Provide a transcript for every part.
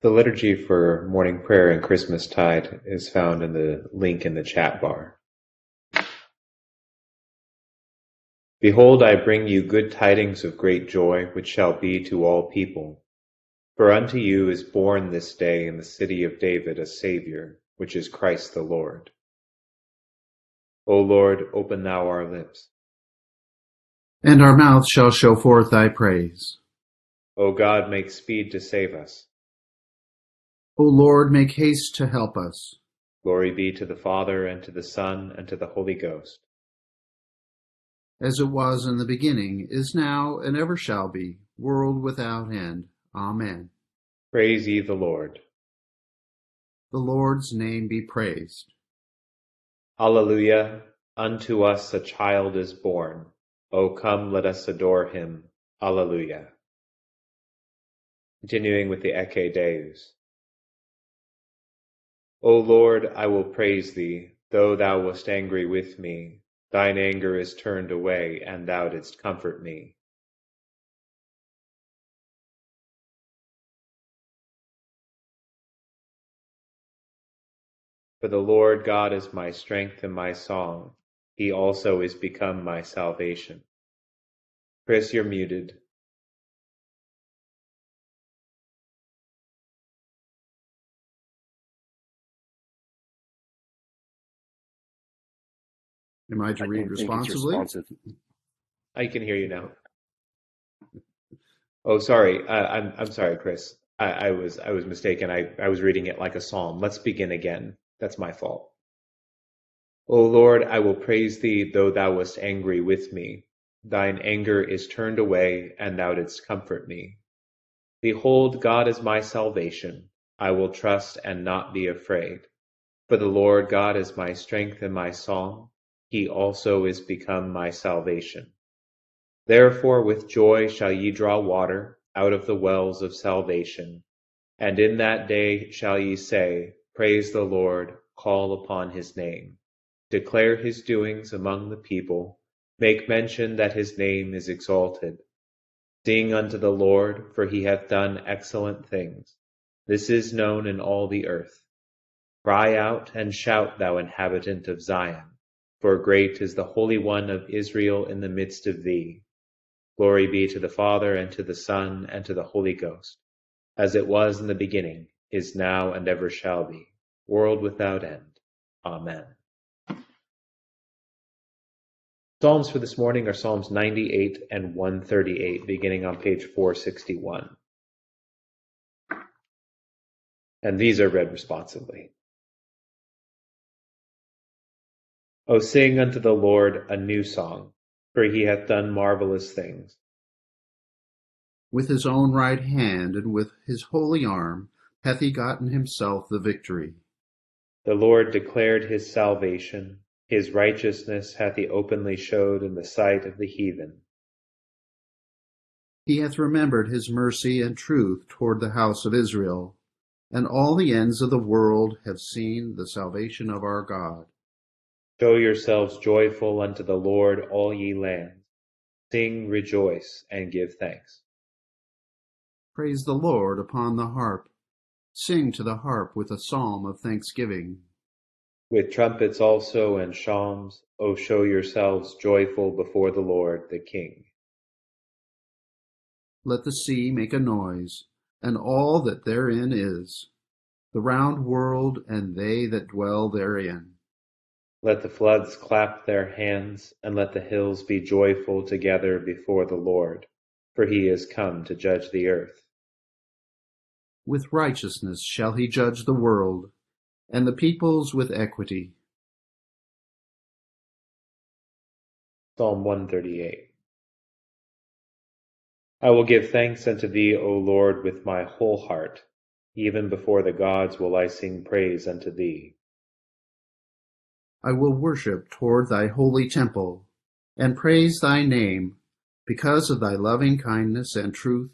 The liturgy for morning prayer and Christmastide is found in the link in the chat bar. Behold, I bring you good tidings of great joy, which shall be to all people. For unto you is born this day in the city of David a Saviour, which is Christ the Lord. O Lord, open thou our lips. And our mouth shall show forth thy praise. O God, make speed to save us. O Lord, make haste to help us. Glory be to the Father, and to the Son, and to the Holy Ghost. As it was in the beginning, is now, and ever shall be, world without end. Amen. Praise ye the Lord. The Lord's name be praised. Alleluia. Unto us a child is born. O come, let us adore him. Alleluia. Continuing with the Ecce Deus. O Lord, I will praise thee, though thou wast angry with me. Thine anger is turned away, and thou didst comfort me. For the Lord God is my strength and my song. He also is become my salvation. Chris, you're muted. Am I to I read don't think it's responsibly? I can hear you now. Oh, sorry. Uh, I'm I'm sorry, Chris. I, I was I was mistaken. I, I was reading it like a psalm. Let's begin again. That's my fault. O Lord, I will praise thee, though thou wast angry with me. Thine anger is turned away, and thou didst comfort me. Behold, God is my salvation. I will trust and not be afraid. For the Lord God is my strength and my song. He also is become my salvation. Therefore with joy shall ye draw water out of the wells of salvation. And in that day shall ye say, Praise the Lord, call upon his name. Declare his doings among the people, make mention that his name is exalted. Sing unto the Lord, for he hath done excellent things. This is known in all the earth. Cry out and shout, thou inhabitant of Zion, for great is the Holy One of Israel in the midst of thee. Glory be to the Father, and to the Son, and to the Holy Ghost, as it was in the beginning, is now, and ever shall be, world without end. Amen. Psalms for this morning are Psalms 98 and 138, beginning on page 461. And these are read responsively. O sing unto the Lord a new song, for he hath done marvelous things. With his own right hand and with his holy arm hath he gotten himself the victory. The Lord declared his salvation. His righteousness hath he openly showed in the sight of the heathen. He hath remembered his mercy and truth toward the house of Israel, and all the ends of the world have seen the salvation of our God. Show yourselves joyful unto the Lord, all ye lands. Sing, rejoice, and give thanks. Praise the Lord upon the harp. Sing to the harp with a psalm of thanksgiving. With trumpets also and shawms, O show yourselves joyful before the Lord the King. Let the sea make a noise, and all that therein is, the round world and they that dwell therein. Let the floods clap their hands, and let the hills be joyful together before the Lord, for he is come to judge the earth. With righteousness shall he judge the world, and the peoples with equity. Psalm 138 I will give thanks unto thee, O Lord, with my whole heart. Even before the gods will I sing praise unto thee. I will worship toward thy holy temple, and praise thy name, because of thy loving kindness and truth.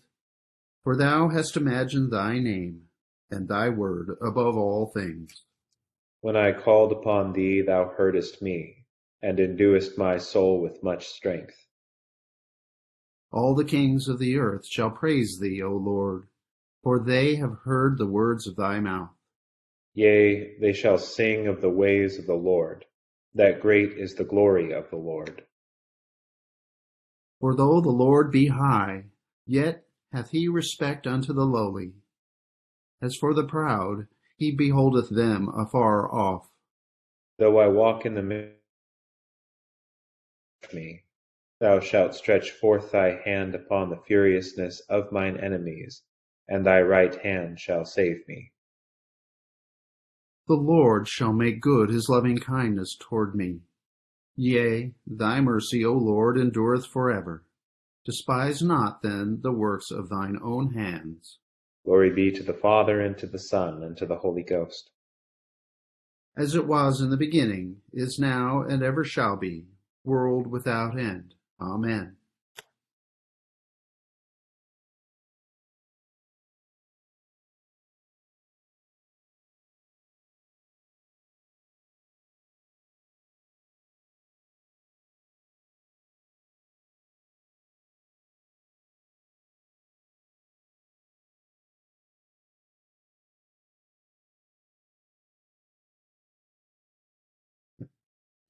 For thou hast imagined thy name, and thy word above all things. When I called upon thee, thou heardest me, and enduest my soul with much strength. All the kings of the earth shall praise thee, O Lord, for they have heard the words of thy mouth. Yea, they shall sing of the ways of the Lord, that great is the glory of the Lord. For though the Lord be high, yet hath he respect unto the lowly. As for the proud, he beholdeth them afar off. Though I walk in the midst of me, thou shalt stretch forth thy hand upon the furiousness of mine enemies, and thy right hand shall save me. The Lord shall make good his loving kindness toward me. Yea, thy mercy, O Lord, endureth forever. Despise not then the works of thine own hands. Glory be to the Father, and to the Son, and to the Holy Ghost. As it was in the beginning, is now, and ever shall be, world without end. Amen.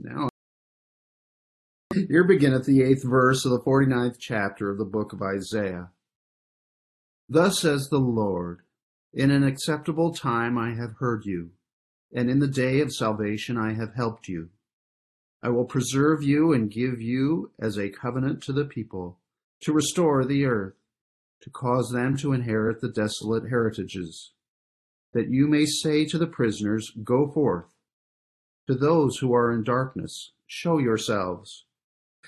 Now, here beginneth the eighth verse of the forty-ninth chapter of the book of Isaiah. Thus says the Lord, In an acceptable time I have heard you, and in the day of salvation I have helped you. I will preserve you and give you as a covenant to the people, to restore the earth, to cause them to inherit the desolate heritages, that you may say to the prisoners, Go forth to those who are in darkness, show yourselves.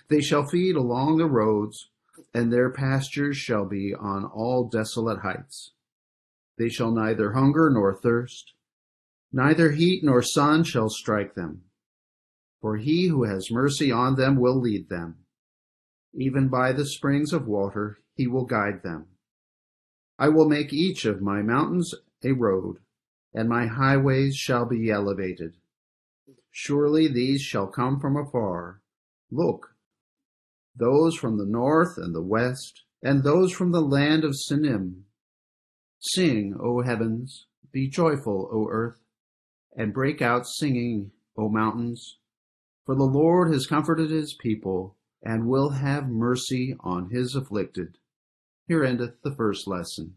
They shall feed along the roads, and their pastures shall be on all desolate heights. They shall neither hunger nor thirst, neither heat nor sun shall strike them. For he who has mercy on them will lead them. Even by the springs of water he will guide them. I will make each of my mountains a road, and my highways shall be elevated. Surely these shall come from afar. Look, those from the north and the west, and those from the land of Sinim. Sing, O heavens, be joyful, O earth, and break out singing, O mountains. For the Lord has comforted his people, and will have mercy on his afflicted. Here endeth the first lesson.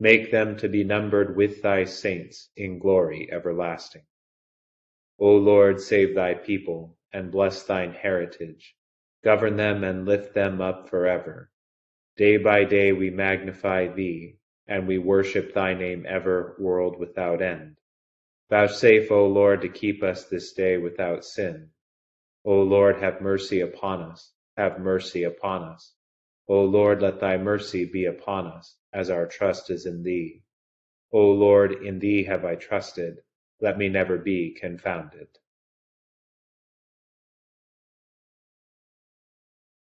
Make them to be numbered with thy saints in glory everlasting. O Lord, save thy people, and bless thine heritage. Govern them and lift them up forever. Day by day we magnify thee, and we worship thy name ever, world without end. Vouchsafe, O Lord, to keep us this day without sin. O Lord, have mercy upon us, have mercy upon us. O Lord, let thy mercy be upon us, as our trust is in thee. O Lord, in thee have I trusted, let me never be confounded.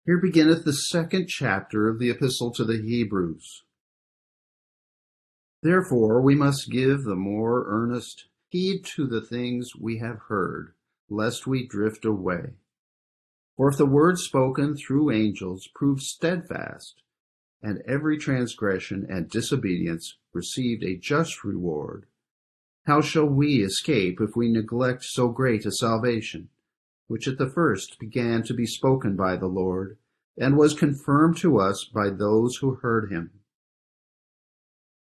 Here beginneth the second chapter of the Epistle to the Hebrews. Therefore we must give the more earnest heed to the things we have heard, lest we drift away. For if the word spoken through angels proved steadfast, and every transgression and disobedience received a just reward, how shall we escape if we neglect so great a salvation, which at the first began to be spoken by the Lord, and was confirmed to us by those who heard him?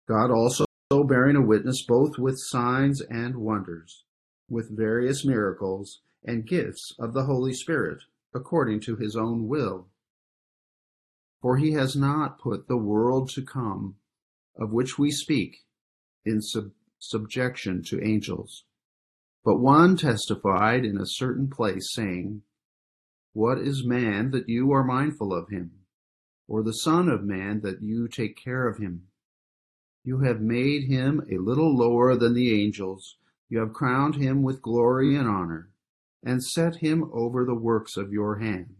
God also bearing a witness both with signs and wonders, with various miracles and gifts of the Holy Spirit, according to his own will. For he has not put the world to come, of which we speak, in sub- subjection to angels. But one testified in a certain place, saying, What is man that you are mindful of him, or the Son of man that you take care of him? You have made him a little lower than the angels. You have crowned him with glory and honor, and set him over the works of your hands.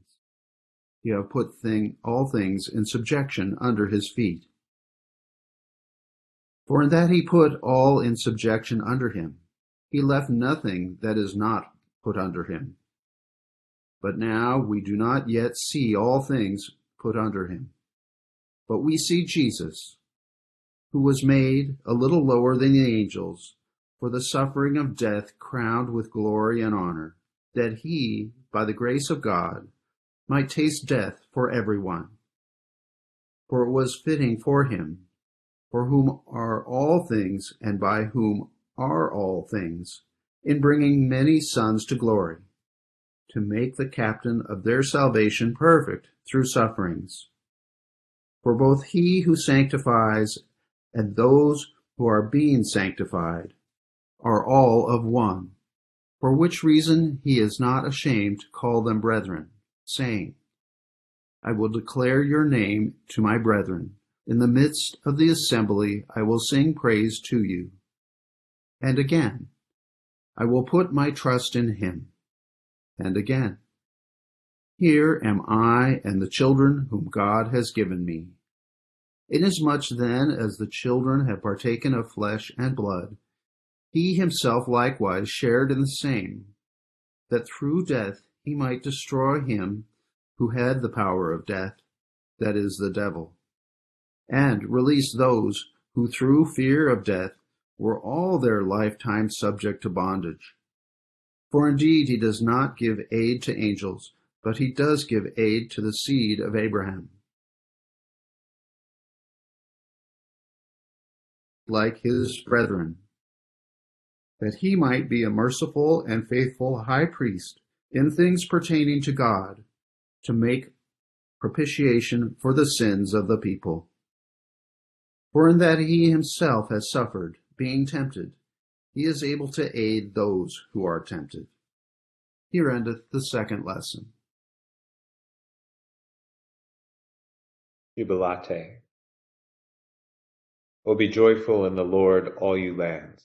You have put thing, all things in subjection under his feet. For in that he put all in subjection under him, he left nothing that is not put under him. But now we do not yet see all things put under him. But we see Jesus who was made a little lower than the angels, for the suffering of death crowned with glory and honor, that he, by the grace of God, might taste death for everyone. For it was fitting for him, for whom are all things, and by whom are all things, in bringing many sons to glory, to make the captain of their salvation perfect through sufferings. For both he who sanctifies and those who are being sanctified are all of one, for which reason he is not ashamed to call them brethren, saying, I will declare your name to my brethren. In the midst of the assembly I will sing praise to you. And again, I will put my trust in him. And again, here am I and the children whom God has given me. Inasmuch then as the children have partaken of flesh and blood, he himself likewise shared in the same, that through death he might destroy him who had the power of death, that is, the devil, and release those who through fear of death were all their lifetime subject to bondage. For indeed he does not give aid to angels, but he does give aid to the seed of Abraham. like his brethren, that he might be a merciful and faithful high priest in things pertaining to God, to make propitiation for the sins of the people. For in that he himself has suffered, being tempted, he is able to aid those who are tempted. Here endeth the second lesson. Jubilate. O be joyful in the Lord, all you lands.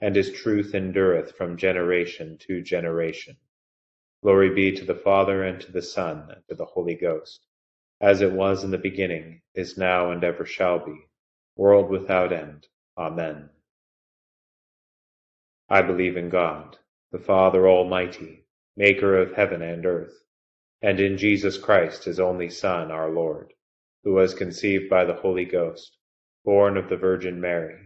and his truth endureth from generation to generation. Glory be to the Father, and to the Son, and to the Holy Ghost, as it was in the beginning, is now, and ever shall be, world without end. Amen. I believe in God, the Father Almighty, maker of heaven and earth, and in Jesus Christ, his only Son, our Lord, who was conceived by the Holy Ghost born of the Virgin Mary,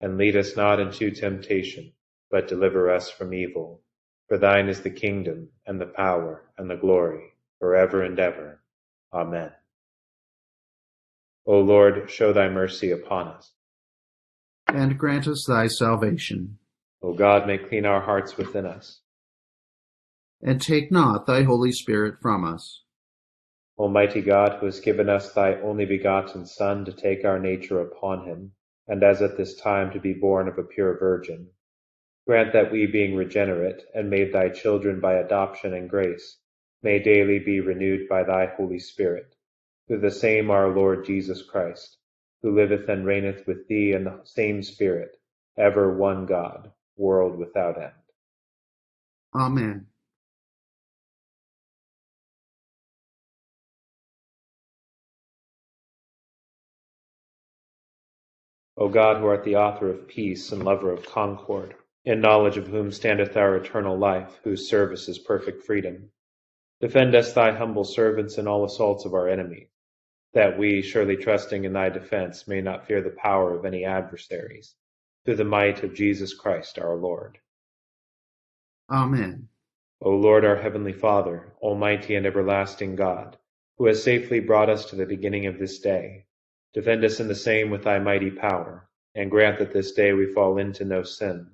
And lead us not into temptation, but deliver us from evil. For thine is the kingdom, and the power, and the glory, forever and ever. Amen. O Lord, show thy mercy upon us. And grant us thy salvation. O God, may clean our hearts within us. And take not thy Holy Spirit from us. Almighty God, who has given us thy only begotten Son to take our nature upon him, and as at this time to be born of a pure virgin, grant that we, being regenerate, and made thy children by adoption and grace, may daily be renewed by thy Holy Spirit, through the same our Lord Jesus Christ, who liveth and reigneth with thee in the same Spirit, ever one God, world without end. Amen. O God, who art the author of peace and lover of concord, in knowledge of whom standeth our eternal life, whose service is perfect freedom, defend us, thy humble servants, in all assaults of our enemies, that we, surely trusting in thy defense, may not fear the power of any adversaries, through the might of Jesus Christ our Lord. Amen. O Lord, our heavenly Father, almighty and everlasting God, who has safely brought us to the beginning of this day, Defend us in the same with thy mighty power, and grant that this day we fall into no sin,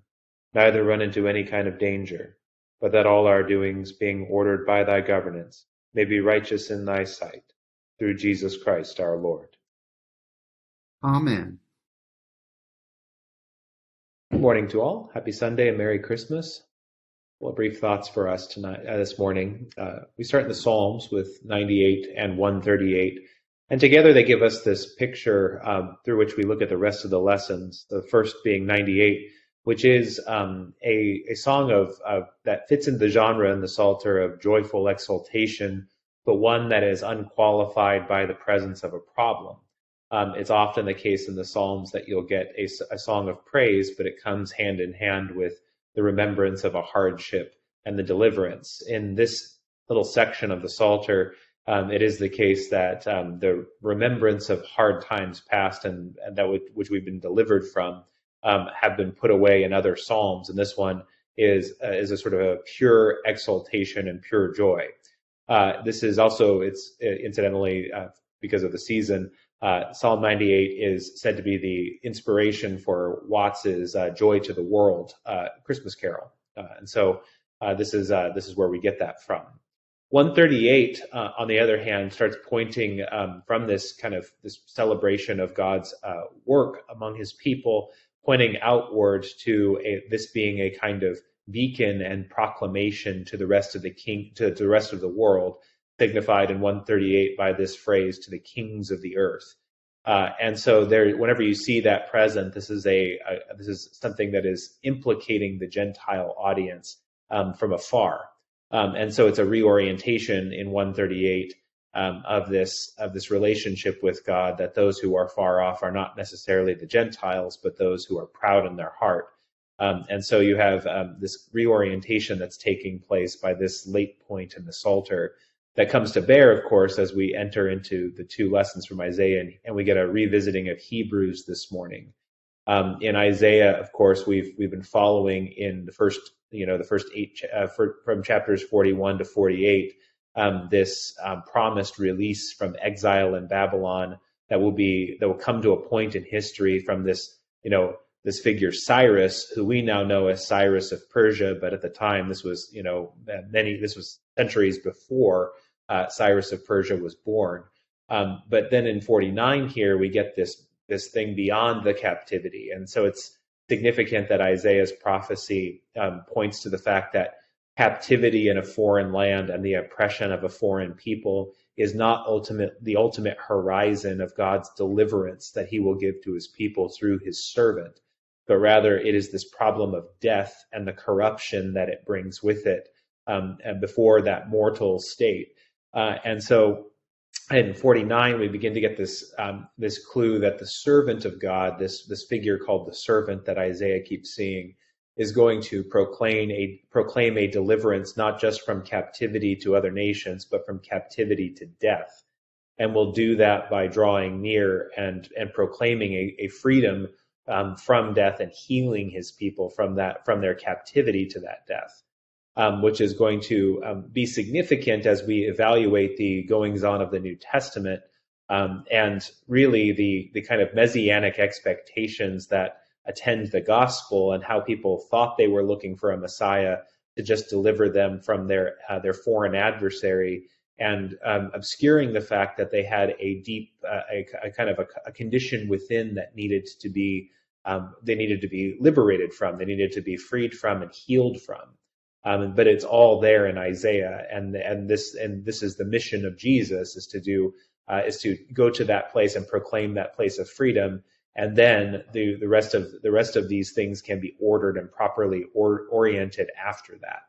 neither run into any kind of danger, but that all our doings, being ordered by thy governance, may be righteous in thy sight, through Jesus Christ our Lord. Amen. Good morning to all. Happy Sunday and Merry Christmas. Well, brief thoughts for us tonight, uh, this morning. Uh, we start in the Psalms with 98 and 138. And together they give us this picture um, through which we look at the rest of the lessons. The first being 98, which is um, a, a song of, of, that fits in the genre in the Psalter of joyful exultation, but one that is unqualified by the presence of a problem. Um, it's often the case in the Psalms that you'll get a, a song of praise, but it comes hand in hand with the remembrance of a hardship and the deliverance. In this little section of the Psalter, um, it is the case that um, the remembrance of hard times past and, and that which we've been delivered from um, have been put away in other psalms, and this one is uh, is a sort of a pure exaltation and pure joy. Uh, this is also it's uh, incidentally uh, because of the season. Uh, Psalm 98 is said to be the inspiration for Watts's uh, "Joy to the World" Christmas Carol, and so this is this is where we get that from. 138, uh, on the other hand, starts pointing um, from this kind of this celebration of God's uh, work among His people, pointing outward to a, this being a kind of beacon and proclamation to the rest of the king to, to the rest of the world, signified in 138 by this phrase to the kings of the earth. Uh, and so there, whenever you see that present, this is a, a, this is something that is implicating the Gentile audience um, from afar. Um, and so it's a reorientation in 138 um, of this of this relationship with God that those who are far off are not necessarily the Gentiles, but those who are proud in their heart. Um, and so you have um, this reorientation that's taking place by this late point in the Psalter that comes to bear, of course, as we enter into the two lessons from Isaiah, and, and we get a revisiting of Hebrews this morning. Um, in Isaiah, of course, we've we've been following in the first you know the first eight uh, for, from chapters 41 to 48 um, this um, promised release from exile in Babylon that will be that will come to a point in history from this you know this figure Cyrus, who we now know as Cyrus of Persia, but at the time this was you know many this was centuries before uh, Cyrus of Persia was born. Um, but then in 49 here we get this this thing beyond the captivity, and so it's significant that Isaiah's prophecy um, points to the fact that captivity in a foreign land and the oppression of a foreign people is not ultimate the ultimate horizon of God's deliverance that he will give to his people through his servant but rather it is this problem of death and the corruption that it brings with it um, and before that mortal state. Uh, and so in 49 we begin to get this um, this clue that the servant of God this this figure called the servant that Isaiah keeps seeing is going to proclaim a proclaim a deliverance not just from captivity to other nations, but from captivity to death, and will do that by drawing near and and proclaiming a, a freedom um, from death and healing his people from that from their captivity to that death, um, which is going to um, be significant as we evaluate the goings on of the New Testament um, and really the the kind of messianic expectations that attend the gospel and how people thought they were looking for a Messiah to just deliver them from their uh, their foreign adversary and um, obscuring the fact that they had a deep uh, a, a, kind of a, a, condition within that needed to be um, they needed to be liberated from they needed to be freed from and healed from um, but it's all there in Isaiah and and this and this is the mission of Jesus is to do uh, is to go to that place and proclaim that place of freedom and then the, the rest of the rest of these things can be ordered and properly or, oriented after that.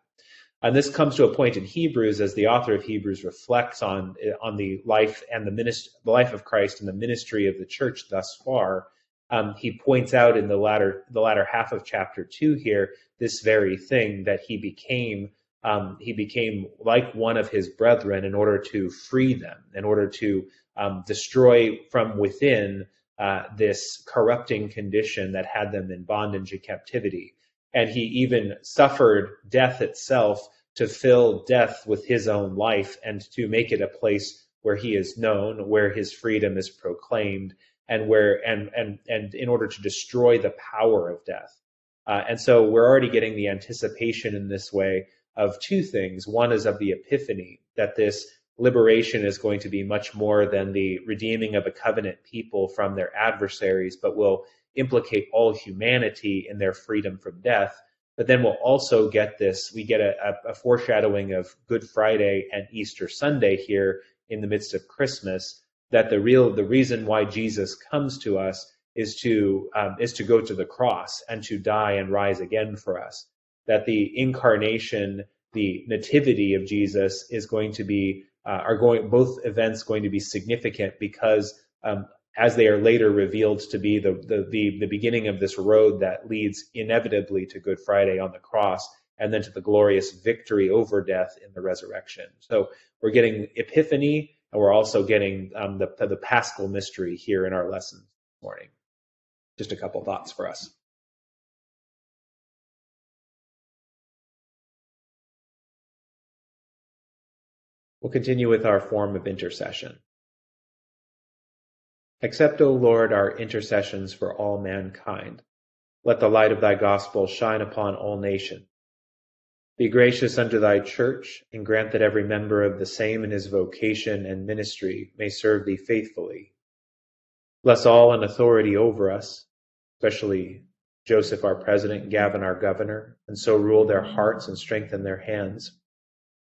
And this comes to a point in Hebrews as the author of Hebrews reflects on on the life and the ministry, the life of Christ and the ministry of the church thus far. Um, he points out in the latter the latter half of chapter two here this very thing that he became um, he became like one of his brethren in order to free them, in order to um, destroy from within uh, this corrupting condition that had them in bondage and captivity. And he even suffered death itself to fill death with his own life and to make it a place where he is known, where his freedom is proclaimed, and where and and and in order to destroy the power of death. Uh, and so we're already getting the anticipation in this way of two things. One is of the epiphany that this liberation is going to be much more than the redeeming of a covenant people from their adversaries, but will implicate all humanity in their freedom from death. But then we'll also get this, we get a, a, foreshadowing of Good Friday and Easter Sunday here in the midst of Christmas, that the real, the reason why Jesus comes to us is to, um, is to go to the cross and to die and rise again for us. That the incarnation, the nativity of Jesus is going to be uh, are going both events going to be significant because um, as they are later revealed to be the, the, the the beginning of this road that leads inevitably to Good Friday on the cross and then to the glorious victory over death in the resurrection. So we're getting Epiphany and we're also getting um, the the Paschal mystery here in our lesson this morning. Just a couple thoughts for us. We'll continue with our form of intercession. Accept, O Lord, our intercessions for all mankind. Let the light of thy gospel shine upon all nations. Be gracious unto thy church, and grant that every member of the same in his vocation and ministry may serve thee faithfully. Bless all in authority over us, especially Joseph our president, Gavin our governor, and so rule their hearts and strengthen their hands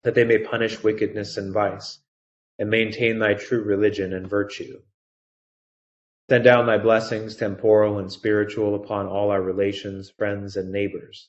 that they may punish wickedness and vice, and maintain thy true religion and virtue. Send down thy blessings, temporal and spiritual, upon all our relations, friends, and neighbors.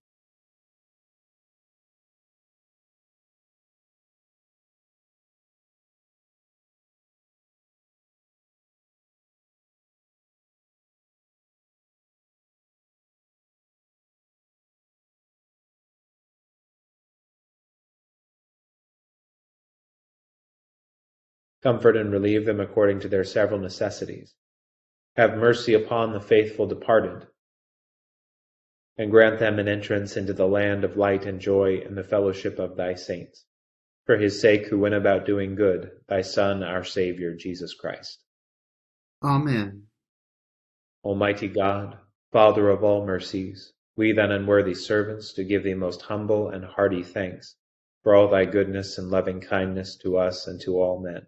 Comfort and relieve them according to their several necessities. Have mercy upon the faithful departed, and grant them an entrance into the land of light and joy in the fellowship of thy saints. For his sake who went about doing good, thy Son, our Saviour, Jesus Christ. Amen. Almighty God, Father of all mercies, we thine unworthy servants do give thee most humble and hearty thanks for all thy goodness and loving kindness to us and to all men.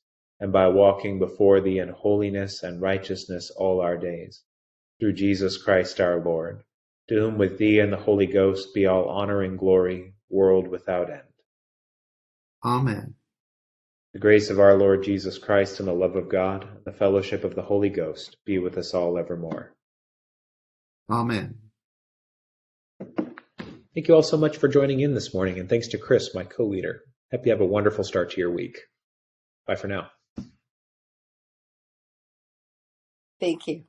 and by walking before thee in holiness and righteousness all our days. Through Jesus Christ our Lord, to whom with thee and the Holy Ghost be all honor and glory, world without end. Amen. The grace of our Lord Jesus Christ and the love of God, and the fellowship of the Holy Ghost be with us all evermore. Amen. Thank you all so much for joining in this morning, and thanks to Chris, my co leader. Hope you have a wonderful start to your week. Bye for now. Thank you.